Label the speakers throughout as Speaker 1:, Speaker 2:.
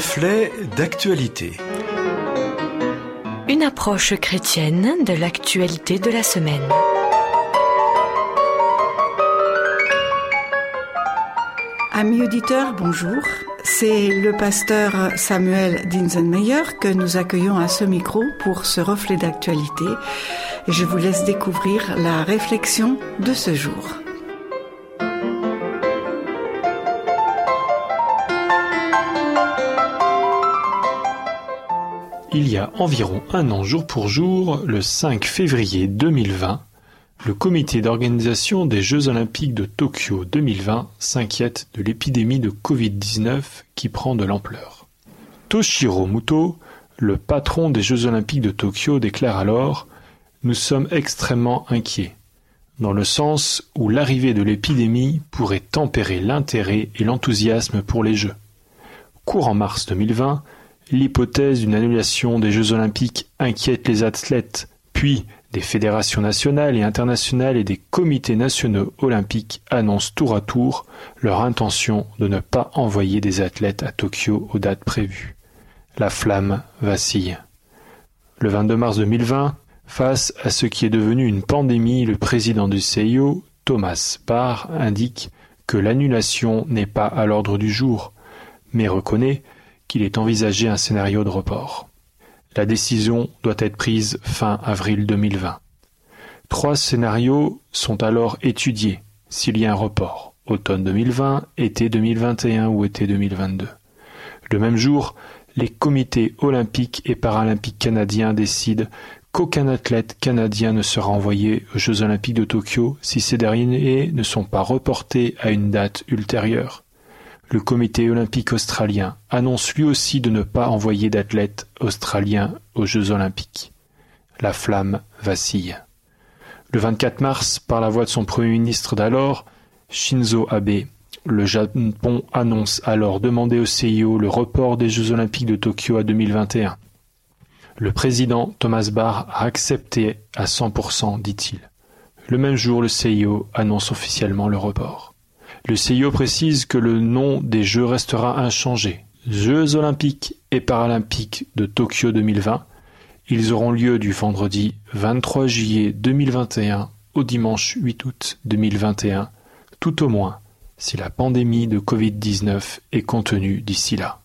Speaker 1: Reflet d'actualité.
Speaker 2: Une approche chrétienne de l'actualité de la semaine.
Speaker 3: Amis auditeurs, bonjour. C'est le pasteur Samuel Dinsenmeyer que nous accueillons à ce micro pour ce reflet d'actualité. Et je vous laisse découvrir la réflexion de ce jour.
Speaker 4: Il y a environ un an jour pour jour, le 5 février 2020, le comité d'organisation des Jeux olympiques de Tokyo 2020 s'inquiète de l'épidémie de Covid-19 qui prend de l'ampleur. Toshiro Muto, le patron des Jeux olympiques de Tokyo, déclare alors Nous sommes extrêmement inquiets, dans le sens où l'arrivée de l'épidémie pourrait tempérer l'intérêt et l'enthousiasme pour les Jeux. Courant mars 2020, l'hypothèse d'une annulation des Jeux olympiques inquiète les athlètes, puis des fédérations nationales et internationales et des comités nationaux olympiques annoncent tour à tour leur intention de ne pas envoyer des athlètes à Tokyo aux dates prévues. La flamme vacille. Le 22 mars 2020, face à ce qui est devenu une pandémie, le président du CIO, Thomas Barr, indique que l'annulation n'est pas à l'ordre du jour, mais reconnaît qu'il est envisagé un scénario de report. La décision doit être prise fin avril 2020. Trois scénarios sont alors étudiés s'il y a un report automne 2020, été 2021 ou été 2022. Le même jour, les comités olympiques et paralympiques canadiens décident qu'aucun athlète canadien ne sera envoyé aux Jeux olympiques de Tokyo si ces derniers ne sont pas reportés à une date ultérieure le comité olympique australien annonce lui aussi de ne pas envoyer d'athlètes australiens aux Jeux olympiques. La flamme vacille. Le 24 mars, par la voix de son Premier ministre d'alors, Shinzo Abe, le Japon annonce alors demander au CIO le report des Jeux olympiques de Tokyo à 2021. Le président Thomas Barr a accepté à 100%, dit-il. Le même jour, le CIO annonce officiellement le report. Le CIO précise que le nom des Jeux restera inchangé. Jeux olympiques et paralympiques de Tokyo 2020. Ils auront lieu du vendredi 23 juillet 2021 au dimanche 8 août 2021, tout au moins si la pandémie de Covid-19 est contenue d'ici là.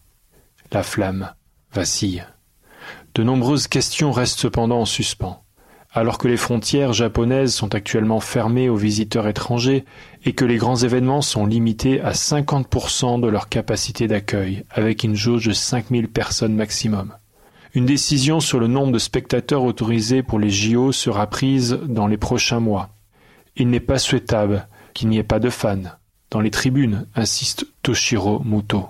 Speaker 4: La flamme vacille. De nombreuses questions restent cependant en suspens alors que les frontières japonaises sont actuellement fermées aux visiteurs étrangers et que les grands événements sont limités à 50% de leur capacité d'accueil, avec une jauge de 5000 personnes maximum. Une décision sur le nombre de spectateurs autorisés pour les JO sera prise dans les prochains mois. Il n'est pas souhaitable qu'il n'y ait pas de fans dans les tribunes, insiste Toshiro Muto,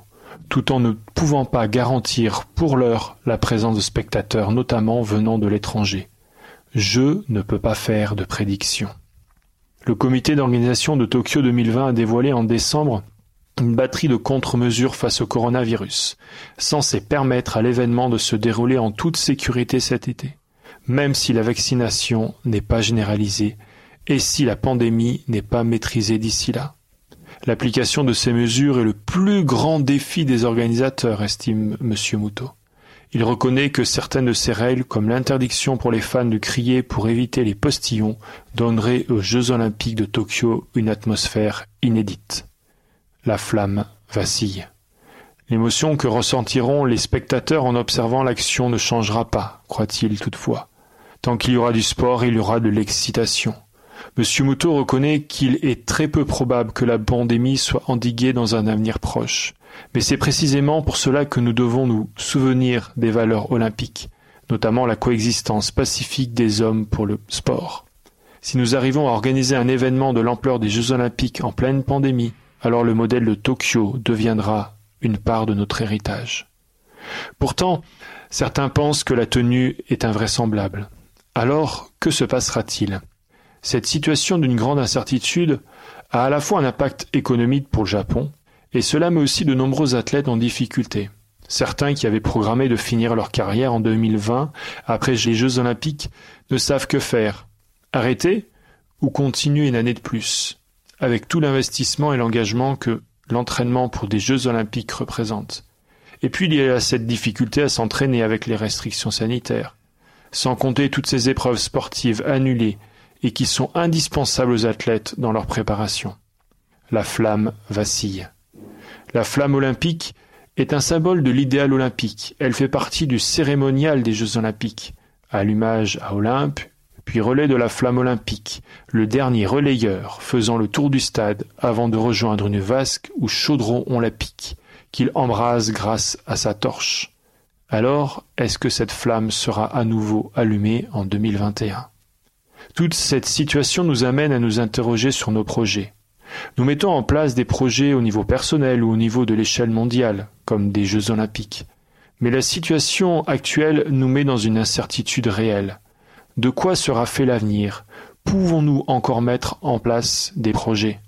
Speaker 4: tout en ne pouvant pas garantir pour l'heure la présence de spectateurs, notamment venant de l'étranger. Je ne peux pas faire de prédiction. Le comité d'organisation de Tokyo 2020 a dévoilé en décembre une batterie de contre-mesures face au coronavirus, censée permettre à l'événement de se dérouler en toute sécurité cet été, même si la vaccination n'est pas généralisée et si la pandémie n'est pas maîtrisée d'ici là. L'application de ces mesures est le plus grand défi des organisateurs, estime M. Muto. Il reconnaît que certaines de ces règles, comme l'interdiction pour les fans de crier pour éviter les postillons, donneraient aux Jeux olympiques de Tokyo une atmosphère inédite. La flamme vacille. L'émotion que ressentiront les spectateurs en observant l'action ne changera pas, croit-il toutefois. Tant qu'il y aura du sport, il y aura de l'excitation. M. Muto reconnaît qu'il est très peu probable que la pandémie soit endiguée dans un avenir proche. Mais c'est précisément pour cela que nous devons nous souvenir des valeurs olympiques, notamment la coexistence pacifique des hommes pour le sport. Si nous arrivons à organiser un événement de l'ampleur des Jeux olympiques en pleine pandémie, alors le modèle de Tokyo deviendra une part de notre héritage. Pourtant, certains pensent que la tenue est invraisemblable. Alors, que se passera-t-il? Cette situation d'une grande incertitude a à la fois un impact économique pour le Japon, et cela met aussi de nombreux athlètes en difficulté. Certains qui avaient programmé de finir leur carrière en 2020 après les Jeux olympiques ne savent que faire. Arrêter ou continuer une année de plus, avec tout l'investissement et l'engagement que l'entraînement pour des Jeux olympiques représente. Et puis il y a cette difficulté à s'entraîner avec les restrictions sanitaires, sans compter toutes ces épreuves sportives annulées et qui sont indispensables aux athlètes dans leur préparation. La flamme vacille. La flamme olympique est un symbole de l'idéal olympique. Elle fait partie du cérémonial des Jeux olympiques. Allumage à Olympe, puis relais de la flamme olympique, le dernier relayeur faisant le tour du stade avant de rejoindre une vasque où chaudron on la pique, qu'il embrase grâce à sa torche. Alors, est-ce que cette flamme sera à nouveau allumée en 2021 Toute cette situation nous amène à nous interroger sur nos projets. Nous mettons en place des projets au niveau personnel ou au niveau de l'échelle mondiale, comme des Jeux olympiques. Mais la situation actuelle nous met dans une incertitude réelle. De quoi sera fait l'avenir? Pouvons-nous encore mettre en place des projets?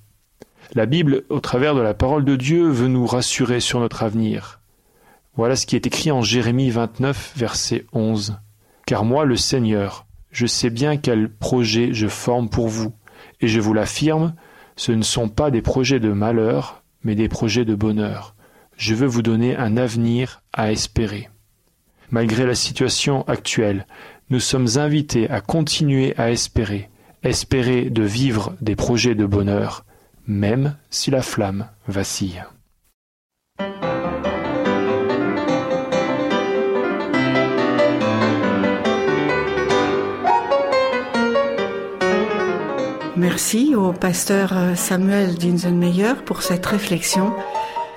Speaker 4: La Bible, au travers de la parole de Dieu, veut nous rassurer sur notre avenir. Voilà ce qui est écrit en Jérémie 29, verset 11. Car moi, le Seigneur, je sais bien quel projet je forme pour vous, et je vous l'affirme, ce ne sont pas des projets de malheur, mais des projets de bonheur. Je veux vous donner un avenir à espérer. Malgré la situation actuelle, nous sommes invités à continuer à espérer, espérer de vivre des projets de bonheur, même si la flamme vacille.
Speaker 3: Merci au pasteur Samuel Dinsenmeyer pour cette réflexion.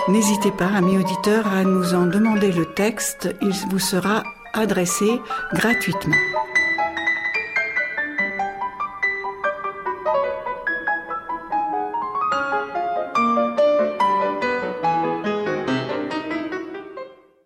Speaker 3: N'hésitez pas, amis auditeurs, à nous en demander le texte. Il vous sera adressé gratuitement.